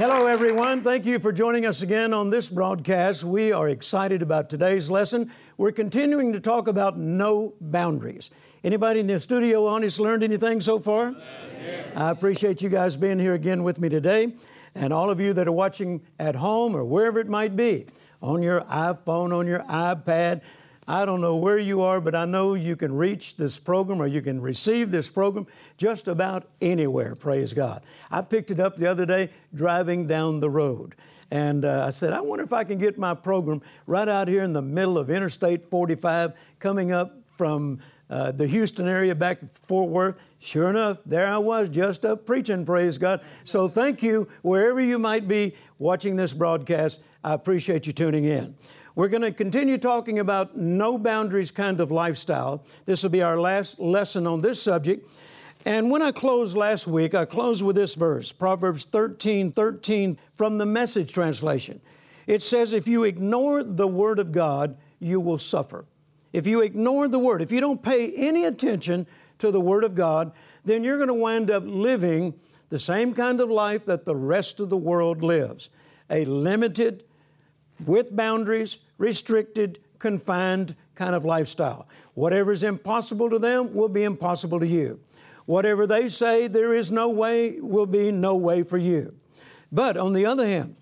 Hello, everyone. Thank you for joining us again on this broadcast. We are excited about today's lesson. We're continuing to talk about no boundaries. Anybody in the studio honest learned anything so far? Yes. I appreciate you guys being here again with me today, and all of you that are watching at home or wherever it might be, on your iPhone, on your iPad. I don't know where you are, but I know you can reach this program or you can receive this program just about anywhere, praise God. I picked it up the other day driving down the road. And uh, I said, I wonder if I can get my program right out here in the middle of Interstate 45 coming up from uh, the Houston area back to Fort Worth. Sure enough, there I was just up preaching, praise God. So thank you, wherever you might be watching this broadcast. I appreciate you tuning in. We're going to continue talking about no boundaries kind of lifestyle. This will be our last lesson on this subject. And when I closed last week, I closed with this verse, Proverbs 13 13 from the message translation. It says, If you ignore the Word of God, you will suffer. If you ignore the Word, if you don't pay any attention to the Word of God, then you're going to wind up living the same kind of life that the rest of the world lives a limited, with boundaries, restricted, confined kind of lifestyle. Whatever is impossible to them will be impossible to you. Whatever they say there is no way will be no way for you. But on the other hand,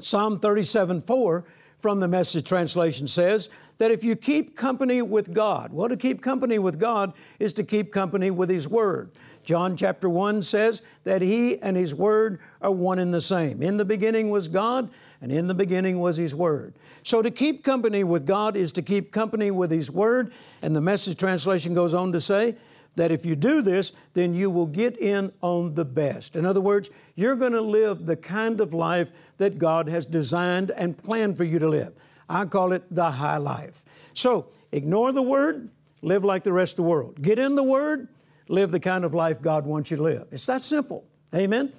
Psalm 37 4 from the message translation says that if you keep company with God, well, to keep company with God is to keep company with His Word. John chapter 1 says that He and His Word are one and the same. In the beginning was God, and in the beginning was His Word. So to keep company with God is to keep company with His Word, and the message translation goes on to say that if you do this, then you will get in on the best. In other words, you're going to live the kind of life that God has designed and planned for you to live. I call it the high life. So ignore the Word, live like the rest of the world. Get in the Word, live the kind of life God wants you to live. It's that simple. Amen?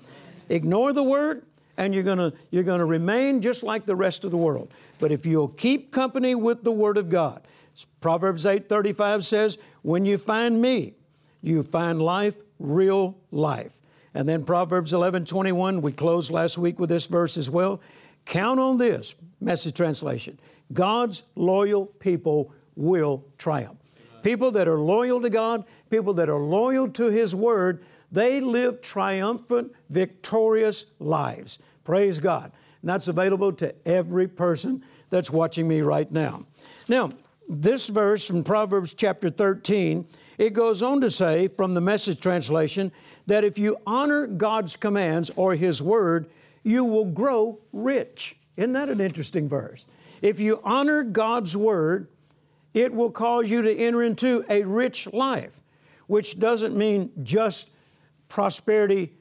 Ignore the Word, and you're going to you're going to remain just like the rest of the world. But if you'll keep company with the word of God. Proverbs 8:35 says, "When you find me, you find life, real life." And then Proverbs 11:21, we closed last week with this verse as well. Count on this, message translation. God's loyal people will triumph. People that are loyal to God, people that are loyal to His Word, they live triumphant, victorious lives. Praise God. And that's available to every person that's watching me right now. Now, this verse from Proverbs chapter 13, it goes on to say from the message translation that if you honor God's commands or His Word, you will grow rich. Isn't that an interesting verse? If you honor God's Word, it will cause you to enter into a rich life, which doesn't mean just prosperity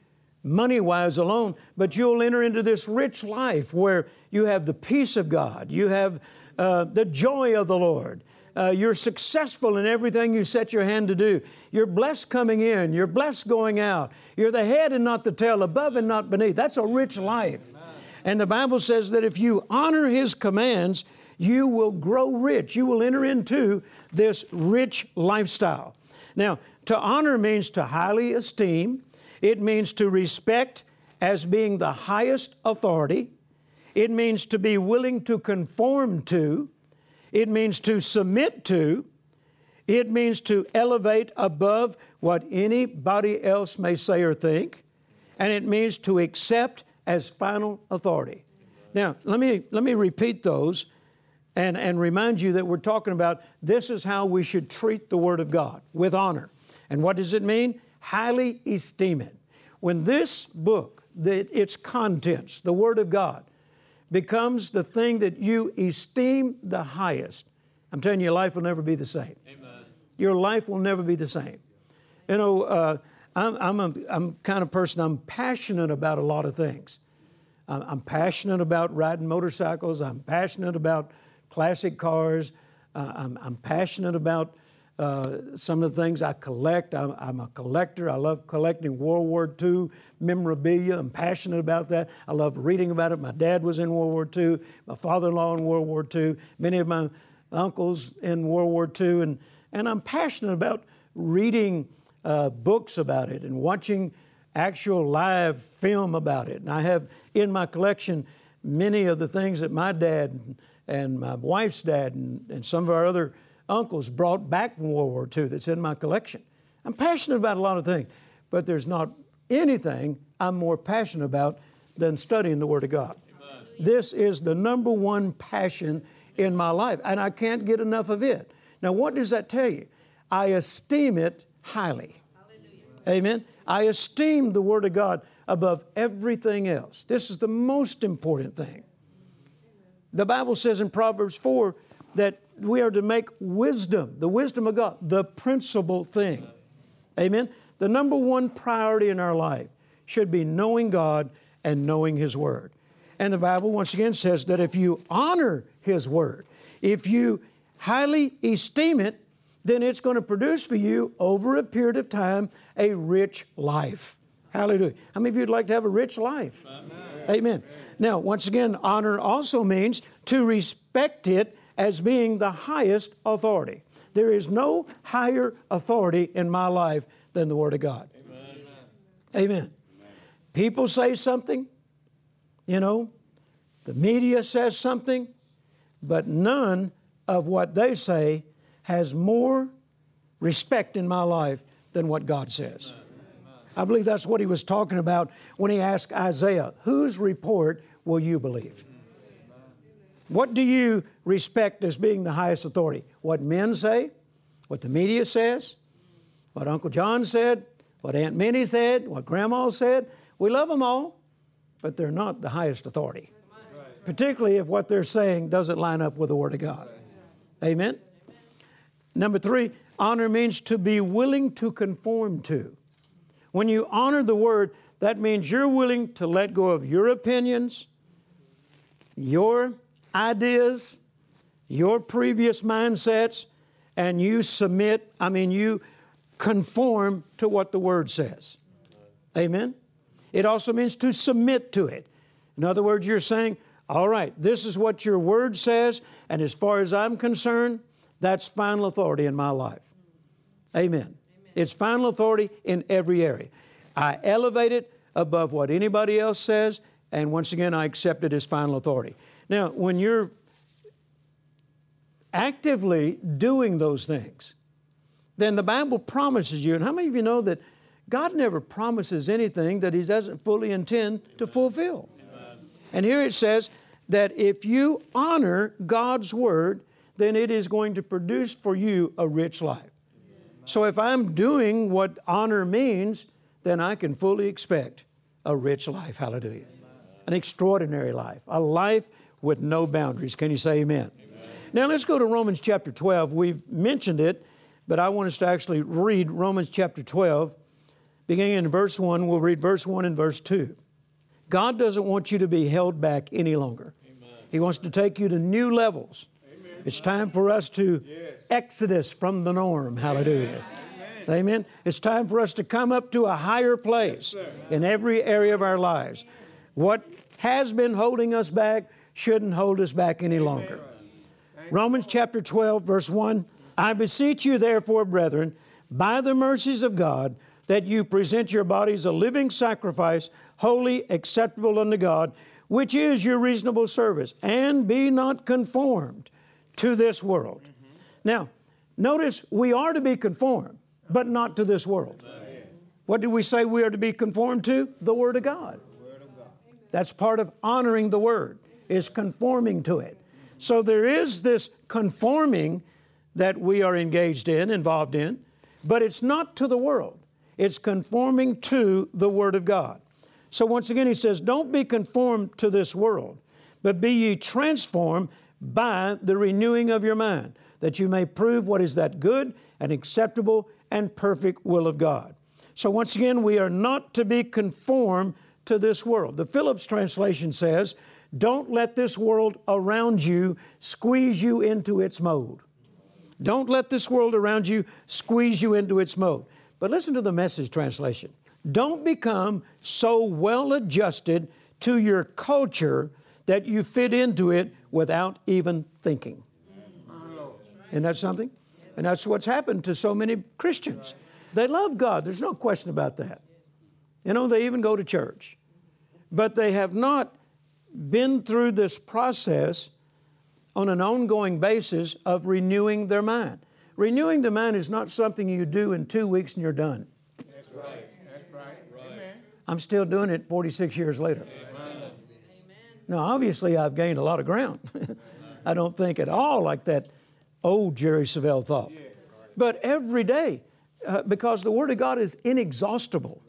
money wise alone, but you'll enter into this rich life where you have the peace of God, you have uh, the joy of the Lord. Uh, you're successful in everything you set your hand to do. You're blessed coming in, you're blessed going out. You're the head and not the tail, above and not beneath. That's a rich life. And the Bible says that if you honor His commands, you will grow rich. You will enter into this rich lifestyle. Now, to honor means to highly esteem, it means to respect as being the highest authority. It means to be willing to conform to. It means to submit to. It means to elevate above what anybody else may say or think. And it means to accept as final authority. Now, let me, let me repeat those and, and remind you that we're talking about this is how we should treat the Word of God with honor. And what does it mean? Highly esteem it. When this book, the, its contents, the Word of God, becomes the thing that you esteem the highest, I'm telling you, your life will never be the same. Amen. Your life will never be the same. You know, uh, I'm, I'm, a, I'm kind of person, I'm passionate about a lot of things. I'm, I'm passionate about riding motorcycles, I'm passionate about classic cars, uh, I'm, I'm passionate about uh, some of the things I collect. I'm, I'm, a collector. I love collecting World War II memorabilia. I'm passionate about that. I love reading about it. My dad was in World War II, my father in law in World War II, many of my uncles in World War II. And, and I'm passionate about reading uh, books about it and watching actual live film about it. And I have in my collection many of the things that my dad and my wife's dad and, and some of our other uncles brought back from World War II that's in my collection. I'm passionate about a lot of things, but there's not anything I'm more passionate about than studying the Word of God. Amen. This is the number one passion in my life, and I can't get enough of it. Now, what does that tell you? I esteem it highly. Hallelujah. Amen. I esteem the Word of God above everything else. This is the most important thing. The Bible says in Proverbs 4 that we are to make wisdom, the wisdom of God, the principal thing. Amen. The number one priority in our life should be knowing God and knowing His Word. And the Bible once again says that if you honor His Word, if you highly esteem it, then it's going to produce for you over a period of time a rich life. Hallelujah. How many of you would like to have a rich life? Amen. Amen. Now, once again, honor also means to respect it as being the highest authority. There is no higher authority in my life than the Word of God. Amen. Amen. People say something, you know, the media says something, but none of what they say has more respect in my life than what God says. I believe that's what he was talking about when he asked Isaiah, Whose report will you believe? What do you respect as being the highest authority? What men say? What the media says? What Uncle John said? What Aunt Minnie said? What Grandma said? We love them all, but they're not the highest authority. Particularly if what they're saying doesn't line up with the Word of God. Amen? Number three, honor means to be willing to conform to. When you honor the Word, that means you're willing to let go of your opinions, your ideas, your previous mindsets, and you submit, I mean, you conform to what the Word says. Amen? It also means to submit to it. In other words, you're saying, all right, this is what your Word says, and as far as I'm concerned, that's final authority in my life. Amen. Amen. It's final authority in every area. I elevate it above what anybody else says, and once again, I accept it as final authority. Now, when you're actively doing those things, then the Bible promises you, and how many of you know that God never promises anything that He doesn't fully intend to fulfill? Amen. And here it says that if you honor God's Word, then it is going to produce for you a rich life. So if I'm doing what honor means, then I can fully expect a rich life. Hallelujah. An extraordinary life, a life with no boundaries. Can you say amen? amen? Now let's go to Romans chapter 12. We've mentioned it, but I want us to actually read Romans chapter 12. Beginning in verse 1, we'll read verse 1 and verse 2. God doesn't want you to be held back any longer. Amen. He wants to take you to new levels. Amen. It's time for us to yes. exodus from the norm. Hallelujah. Amen. Amen. It's time for us to come up to a higher place yes, in every area of our lives. What has been holding us back shouldn't hold us back any longer. Romans chapter 12, verse 1 I beseech you, therefore, brethren, by the mercies of God, that you present your bodies a living sacrifice, holy, acceptable unto God, which is your reasonable service, and be not conformed to this world. Mm-hmm. Now, notice we are to be conformed, but not to this world. What do we say we are to be conformed to? The Word of God. That's part of honoring the Word is conforming to it. So there is this conforming that we are engaged in, involved in, but it's not to the world. It's conforming to the Word of God. So once again, he says, Don't be conformed to this world, but be ye transformed by the renewing of your mind, that you may prove what is that good and acceptable and perfect will of God. So once again, we are not to be conformed to this world. The Phillips translation says, don't let this world around you squeeze you into its mold. Don't let this world around you squeeze you into its mold. But listen to the message translation. Don't become so well adjusted to your culture that you fit into it without even thinking. Isn't that something? And that's what's happened to so many Christians. They love God, there's no question about that. You know, they even go to church. But they have not been through this process on an ongoing basis of renewing their mind. Renewing the mind is not something you do in two weeks and you're done. That's right. That's right. Amen. I'm still doing it 46 years later. Amen. Now, obviously, I've gained a lot of ground. I don't think at all like that old Jerry Savelle thought. Yes. But every day, uh, because the Word of God is inexhaustible.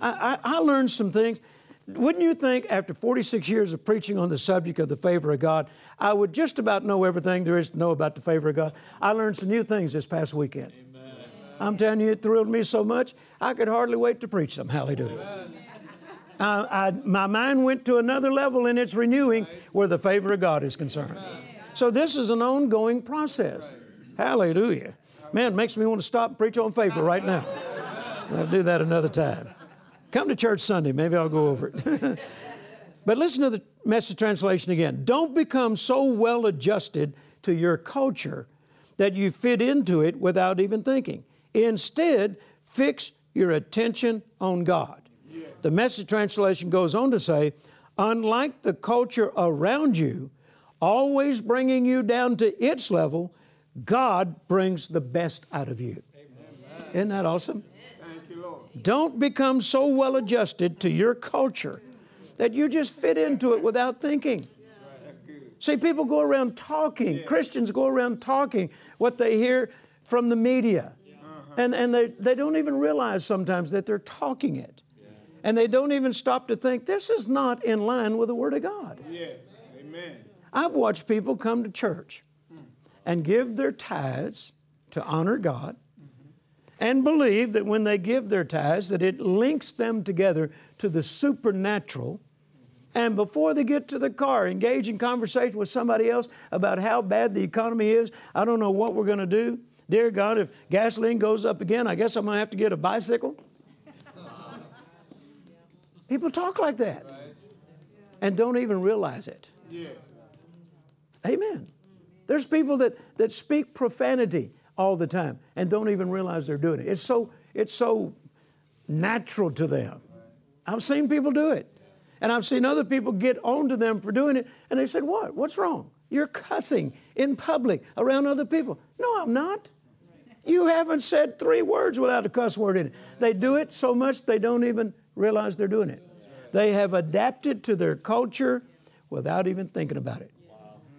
I, I, I learned some things. Wouldn't you think, after 46 years of preaching on the subject of the favor of God, I would just about know everything there is to know about the favor of God? I learned some new things this past weekend. Amen. I'm telling you, it thrilled me so much, I could hardly wait to preach them. Hallelujah. Uh, I, my mind went to another level in its renewing where the favor of God is concerned. So this is an ongoing process. Hallelujah. Man, it makes me want to stop and preach on favor right now. I'll do that another time. Come to church Sunday, maybe I'll go over it. but listen to the message translation again. Don't become so well adjusted to your culture that you fit into it without even thinking. Instead, fix your attention on God. The message translation goes on to say, unlike the culture around you, always bringing you down to its level, God brings the best out of you. Amen. Isn't that awesome? Don't become so well adjusted to your culture that you just fit into it without thinking. See, people go around talking, Christians go around talking what they hear from the media. Uh-huh. And, and they, they don't even realize sometimes that they're talking it. And they don't even stop to think, this is not in line with the Word of God. Yes. Amen. I've watched people come to church hmm. and give their tithes to honor God and believe that when they give their tithes that it links them together to the supernatural. And before they get to the car engage in conversation with somebody else about how bad the economy is i don't know what we're going to do. Dear god if gasoline goes up again i guess i'm going to have to get a bicycle. People talk like that and don't even realize it. Yes. Amen. There's people that, that speak profanity all the time and don't even realize they're doing it. It's so, it's so natural to them. I've seen people do it. And I've seen other people get on to them for doing it, and they said, What? What's wrong? You're cussing in public around other people. No, I'm not. You haven't said three words without a cuss word in it. They do it so much they don't even realize they're doing it. They have adapted to their culture without even thinking about it.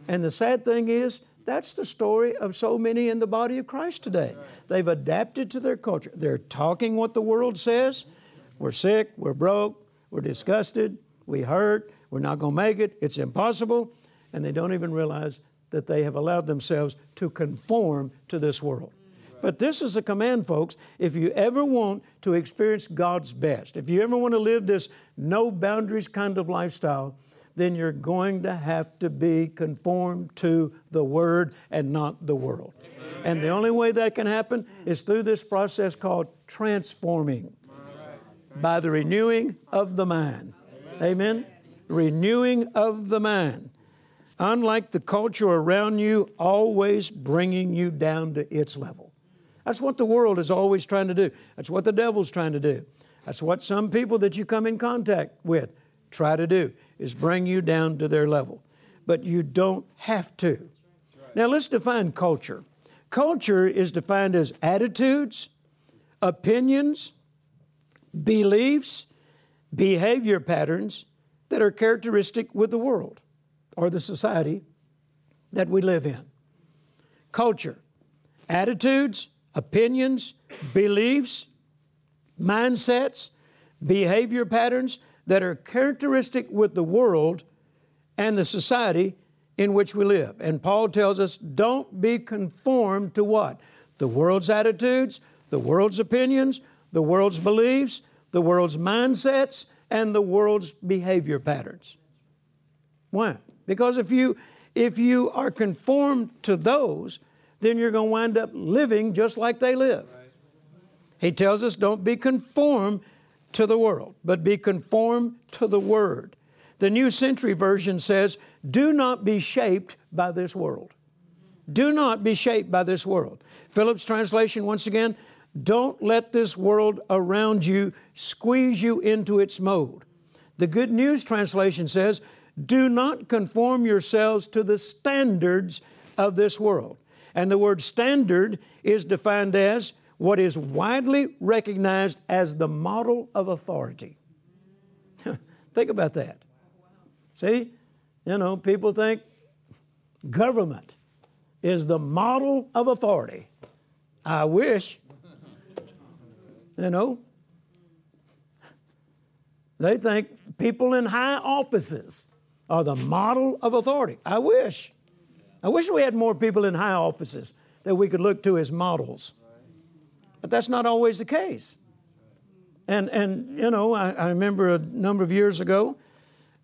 And the sad thing is, that's the story of so many in the body of Christ today. They've adapted to their culture. They're talking what the world says. We're sick, we're broke, we're disgusted, we hurt, we're not going to make it, it's impossible. And they don't even realize that they have allowed themselves to conform to this world. But this is a command, folks. If you ever want to experience God's best, if you ever want to live this no boundaries kind of lifestyle, then you're going to have to be conformed to the Word and not the world. Amen. And the only way that can happen is through this process called transforming by the renewing of the mind. Amen. Amen. Renewing of the mind. Unlike the culture around you, always bringing you down to its level. That's what the world is always trying to do. That's what the devil's trying to do. That's what some people that you come in contact with try to do is bring you down to their level. But you don't have to. Now let's define culture. Culture is defined as attitudes, opinions, beliefs, behavior patterns that are characteristic with the world or the society that we live in. Culture, attitudes, opinions, beliefs, mindsets, behavior patterns that are characteristic with the world and the society in which we live. And Paul tells us don't be conformed to what? The world's attitudes, the world's opinions, the world's beliefs, the world's mindsets, and the world's behavior patterns. Why? Because if you if you are conformed to those, then you're going to wind up living just like they live. He tells us don't be conformed to the world, but be conformed to the Word. The New Century Version says, Do not be shaped by this world. Do not be shaped by this world. Phillips translation, once again, Don't let this world around you squeeze you into its mold. The Good News Translation says, Do not conform yourselves to the standards of this world. And the word standard is defined as what is widely recognized as the model of authority. think about that. See, you know, people think government is the model of authority. I wish. You know, they think people in high offices are the model of authority. I wish. I wish we had more people in high offices that we could look to as models. But that's not always the case. And, and you know, I, I remember a number of years ago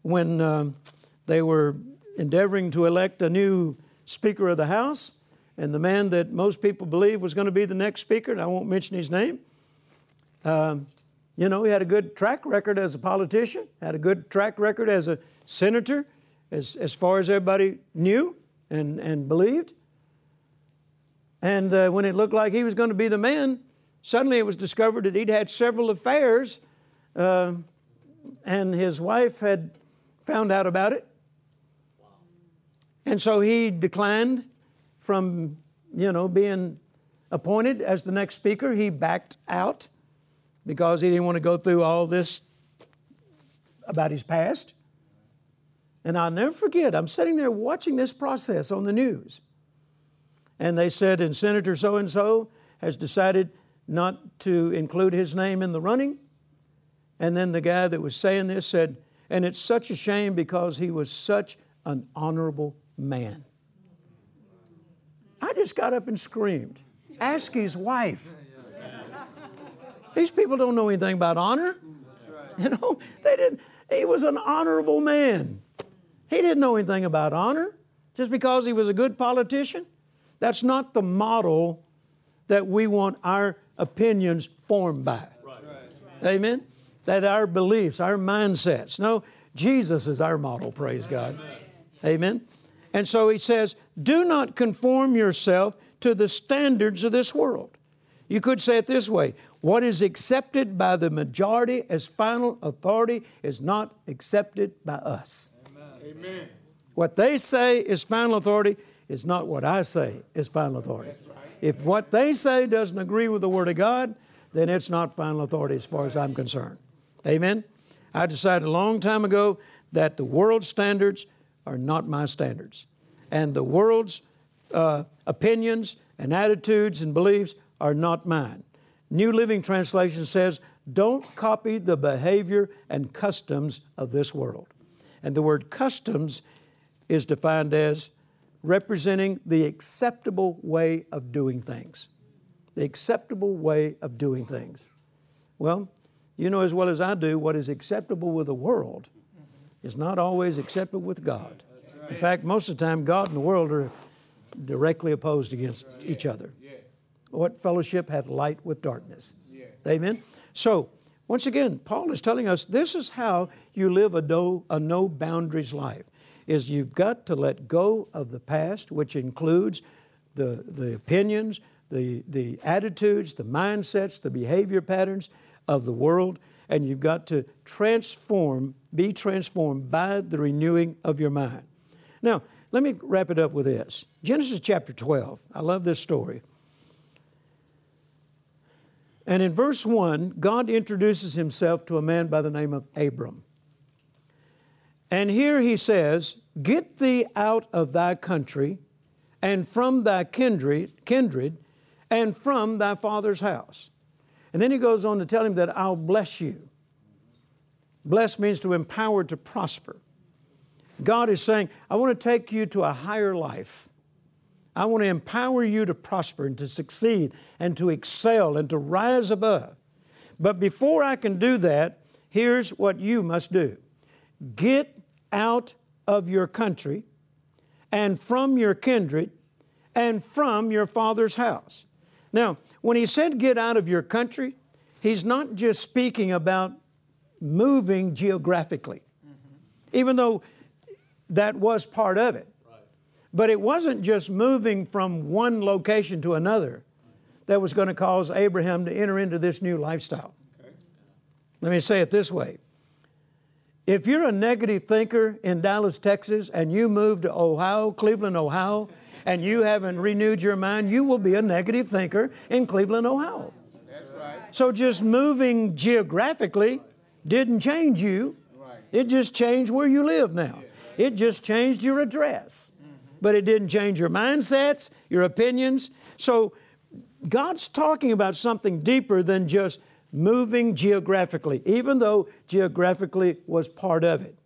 when uh, they were endeavoring to elect a new Speaker of the House, and the man that most people believe was going to be the next Speaker, and I won't mention his name, um, you know, he had a good track record as a politician, had a good track record as a senator, as, as far as everybody knew and, and believed. And uh, when it looked like he was going to be the man, Suddenly it was discovered that he'd had several affairs, uh, and his wife had found out about it. And so he declined from, you know, being appointed as the next speaker. He backed out because he didn't want to go through all this about his past. And I'll never forget, I'm sitting there watching this process on the news. And they said, and Senator so and so has decided not to include his name in the running. And then the guy that was saying this said, and it's such a shame because he was such an honorable man. I just got up and screamed. Ask his wife. These people don't know anything about honor. You know, they didn't. He was an honorable man. He didn't know anything about honor just because he was a good politician. That's not the model that we want our opinions formed by. Right. Amen? That our beliefs, our mindsets. No, Jesus is our model, praise God. Amen? And so he says, do not conform yourself to the standards of this world. You could say it this way what is accepted by the majority as final authority is not accepted by us. Amen. What they say is final authority is not what I say is final authority. If what they say doesn't agree with the Word of God, then it's not final authority as far as I'm concerned. Amen? I decided a long time ago that the world's standards are not my standards. And the world's uh, opinions and attitudes and beliefs are not mine. New Living Translation says, don't copy the behavior and customs of this world. And the word customs is defined as representing the acceptable way of doing things. The acceptable way of doing things. Well, you know as well as I do, what is acceptable with the world is not always acceptable with God. In fact, most of the time, God and the world are directly opposed against each other. What fellowship hath light with darkness? Amen? So, once again, Paul is telling us this is how you live a no, a no boundaries life is you've got to let go of the past, which includes the, the opinions, the, the attitudes, the mindsets, the behavior patterns of the world, and you've got to transform, be transformed by the renewing of your mind. Now, let me wrap it up with this Genesis chapter 12. I love this story. And in verse 1, God introduces himself to a man by the name of Abram. And here he says, Get thee out of thy country and from thy kindred, kindred and from thy father's house. And then he goes on to tell him that I'll bless you. Bless means to empower to prosper. God is saying, I want to take you to a higher life. I want to empower you to prosper and to succeed and to excel and to rise above. But before I can do that, here's what you must do get out of your country and from your kindred and from your father's house. Now, when he said get out of your country, he's not just speaking about moving geographically, mm-hmm. even though that was part of it. Right. But it wasn't just moving from one location to another. that was going to cause Abraham to enter into this new lifestyle. Okay. Let me say it this way. If you're a negative thinker in Dallas, Texas, and you move to Ohio, Cleveland, Ohio, and you haven't renewed your mind, you will be a negative thinker in Cleveland, Ohio. That's right. So just moving geographically didn't change you. Right. It just changed where you live now. It just changed your address. Mm-hmm. But it didn't change your mindsets, your opinions. So God's talking about something deeper than just moving geographically, even though geographically was part of it.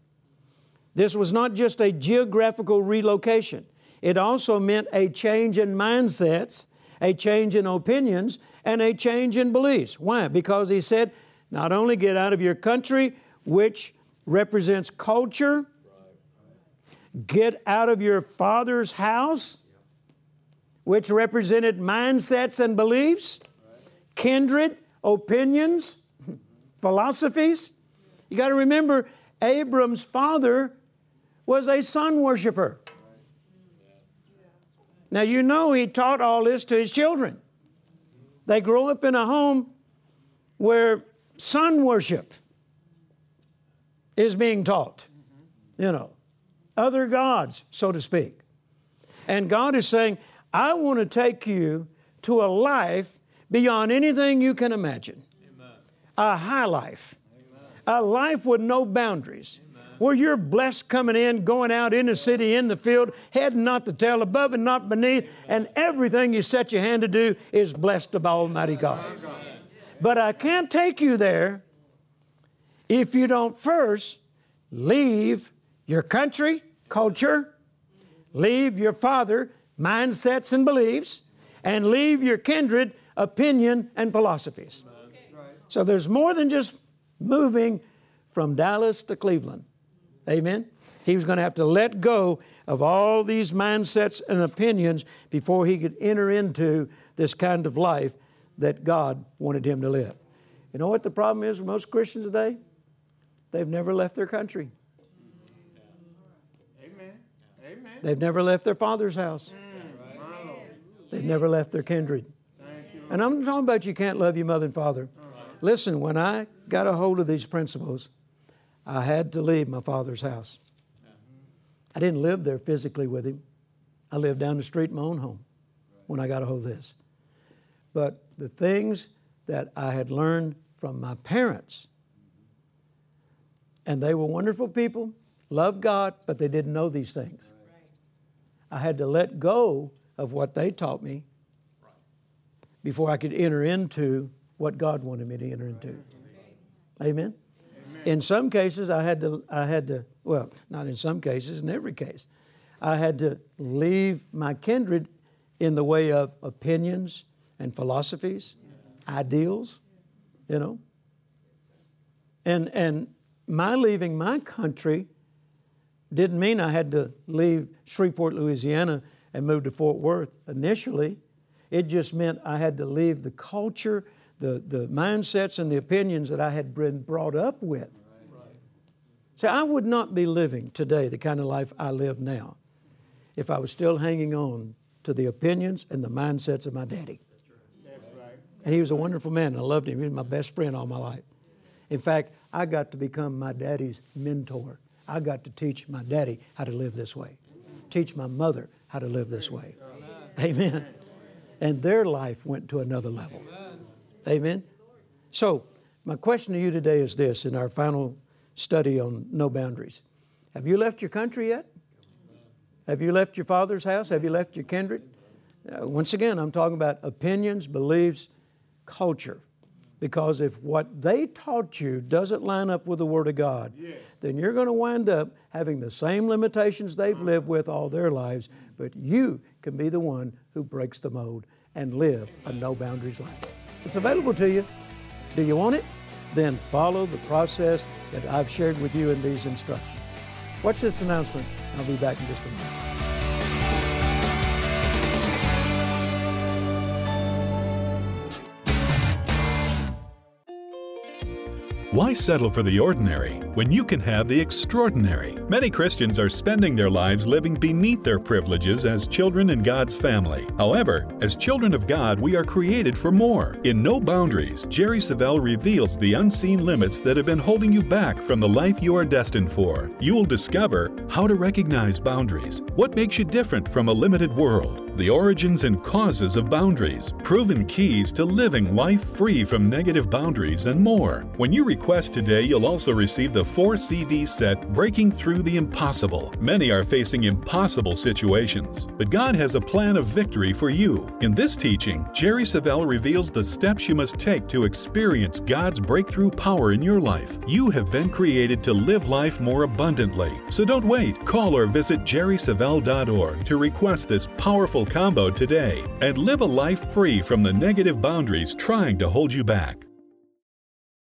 This was not just a geographical relocation, it also meant a change in mindsets, a change in opinions, and a change in beliefs. Why? Because he said, not only get out of your country, which represents culture, get out of your father's house, which represented mindsets and beliefs, kindred, opinions, philosophies. You got to remember, Abram's father was a sun worshiper. Now, you know he taught all this to his children. They grow up in a home where sun worship is being taught, you know, other gods, so to speak. And God is saying, I want to take you to a life beyond anything you can imagine. A high life. A life with no boundaries. Where you're blessed coming in, going out in the city, in the field, head not the tail, above and not beneath, and everything you set your hand to do is blessed by Almighty God. But I can't take you there if you don't first leave your country, culture, leave your father, mindsets and beliefs, and leave your kindred, opinion, and philosophies. So there's more than just moving from Dallas to Cleveland. Amen? He was going to have to let go of all these mindsets and opinions before he could enter into this kind of life that God wanted him to live. You know what the problem is with most Christians today? They've never left their country. Amen. Amen. They've never left their father's house. They've never left their kindred. And I'm talking about you can't love your mother and father. Listen, when I got a hold of these principles, I had to leave my father's house. I didn't live there physically with him. I lived down the street in my own home when I got a hold of this. But the things that I had learned from my parents, and they were wonderful people, loved God, but they didn't know these things. I had to let go of what they taught me before I could enter into what God wanted me to enter into. Amen. In some cases, I had to. I had to. Well, not in some cases. In every case, I had to leave my kindred in the way of opinions and philosophies, ideals. You know. And and my leaving my country didn't mean I had to leave Shreveport, Louisiana, and move to Fort Worth initially. It just meant I had to leave the culture, the, the mindsets, and the opinions that I had been brought up with. See, I would not be living today the kind of life I live now if I was still hanging on to the opinions and the mindsets of my daddy. That's right. And he was a wonderful man, and I loved him. He was my best friend all my life. In fact, I got to become my daddy's mentor. I got to teach my daddy how to live this way, teach my mother how to live this way. Amen. And their life went to another level. Amen. So, my question to you today is this in our final study on no boundaries Have you left your country yet? Have you left your father's house? Have you left your kindred? Uh, once again, I'm talking about opinions, beliefs, culture. Because if what they taught you doesn't line up with the Word of God, Yes. then you're going to wind up having the same limitations they've mm-hmm. lived with all their lives, but you can be the one who breaks the mold and live a no boundaries life. It's available to you. Do you want it? Then follow the process that I've shared with you in these instructions. Watch this announcement. I'll be back in just a moment. Why settle for the ordinary when you can have the extraordinary? Many Christians are spending their lives living beneath their privileges as children in God's family. However, as children of God, we are created for more. In No Boundaries, Jerry Savelle reveals the unseen limits that have been holding you back from the life you are destined for. You will discover how to recognize boundaries, what makes you different from a limited world, the origins and causes of boundaries, proven keys to living life free from negative boundaries, and more. When you request today, you'll also receive the 4 CD set Breaking Through the Impossible. Many are facing impossible situations, but God has a plan of victory for you. In this teaching, Jerry Savelle reveals the steps you must take to experience God's breakthrough power in your life. You have been created to live life more abundantly, so don't wait. Call or visit jerrysavelle.org to request this powerful combo today and live a life free from the negative boundaries trying to hold you back.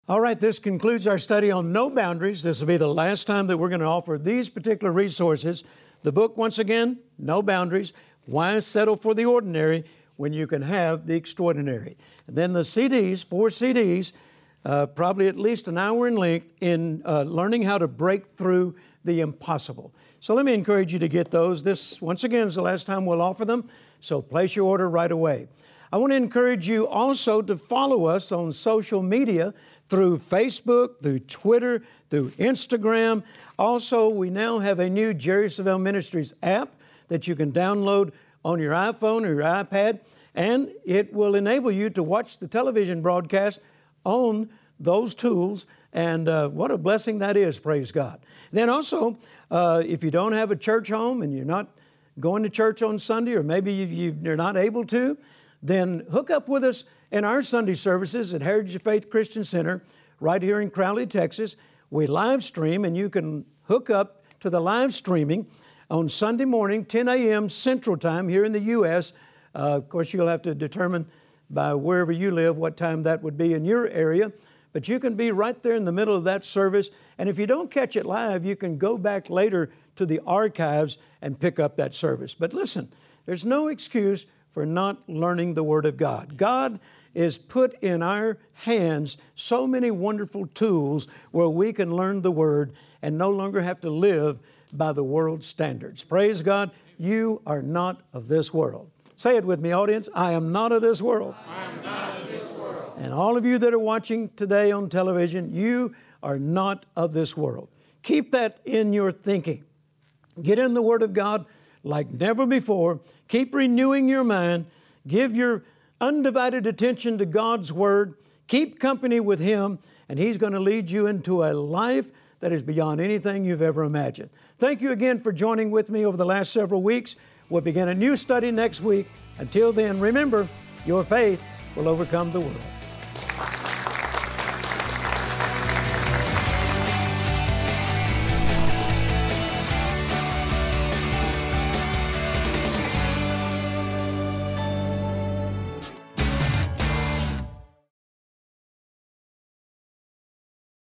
All right, this concludes our study on no boundaries. This will be the last time that we're going to offer these particular resources. The book, once again, No Boundaries Why Settle for the Ordinary When You Can Have the Extraordinary. And then the CDs, four CDs, uh, probably at least an hour in length, in uh, learning how to break through the impossible. So let me encourage you to get those. This, once again, is the last time we'll offer them, so place your order right away. I want to encourage you also to follow us on social media through Facebook, through Twitter, through Instagram. Also, we now have a new Jerry Savelle Ministries app that you can download on your iPhone or your iPad, and it will enable you to watch the television broadcast on those tools. And uh, what a blessing that is, praise God. Then also, uh, if you don't have a church home and you're not going to church on Sunday, or maybe you, you're not able to, then hook up with us in our Sunday services at Heritage of Faith Christian Center right here in Crowley, Texas. We live stream, and you can hook up to the live streaming on Sunday morning, 10 a.m. Central Time here in the U.S. Uh, of course, you'll have to determine by wherever you live what time that would be in your area. But you can be right there in the middle of that service. And if you don't catch it live, you can go back later to the archives and pick up that service. But listen, there's no excuse for not learning the Word of God. God is put in our hands so many wonderful tools where we can learn the Word and no longer have to live by the world's standards. Praise God, you are not of this world. Say it with me, audience. I am not of this world. I am not of this world. And all of you that are watching today on television, you are not of this world. Keep that in your thinking. Get in the Word of God like never before. Keep renewing your mind. Give your undivided attention to God's Word. Keep company with Him, and He's going to lead you into a life that is beyond anything you've ever imagined. Thank you again for joining with me over the last several weeks. We'll begin a new study next week. Until then, remember, your faith will overcome the world.